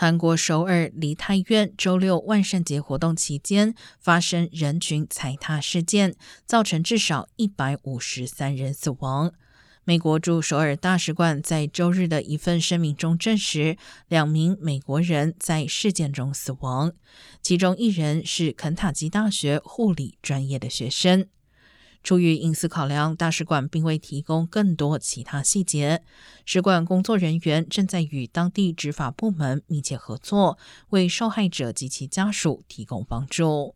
韩国首尔梨泰院周六万圣节活动期间发生人群踩踏事件，造成至少一百五十三人死亡。美国驻首尔大使馆在周日的一份声明中证实，两名美国人在事件中死亡，其中一人是肯塔基大学护理专业的学生。出于隐私考量，大使馆并未提供更多其他细节。使馆工作人员正在与当地执法部门密切合作，为受害者及其家属提供帮助。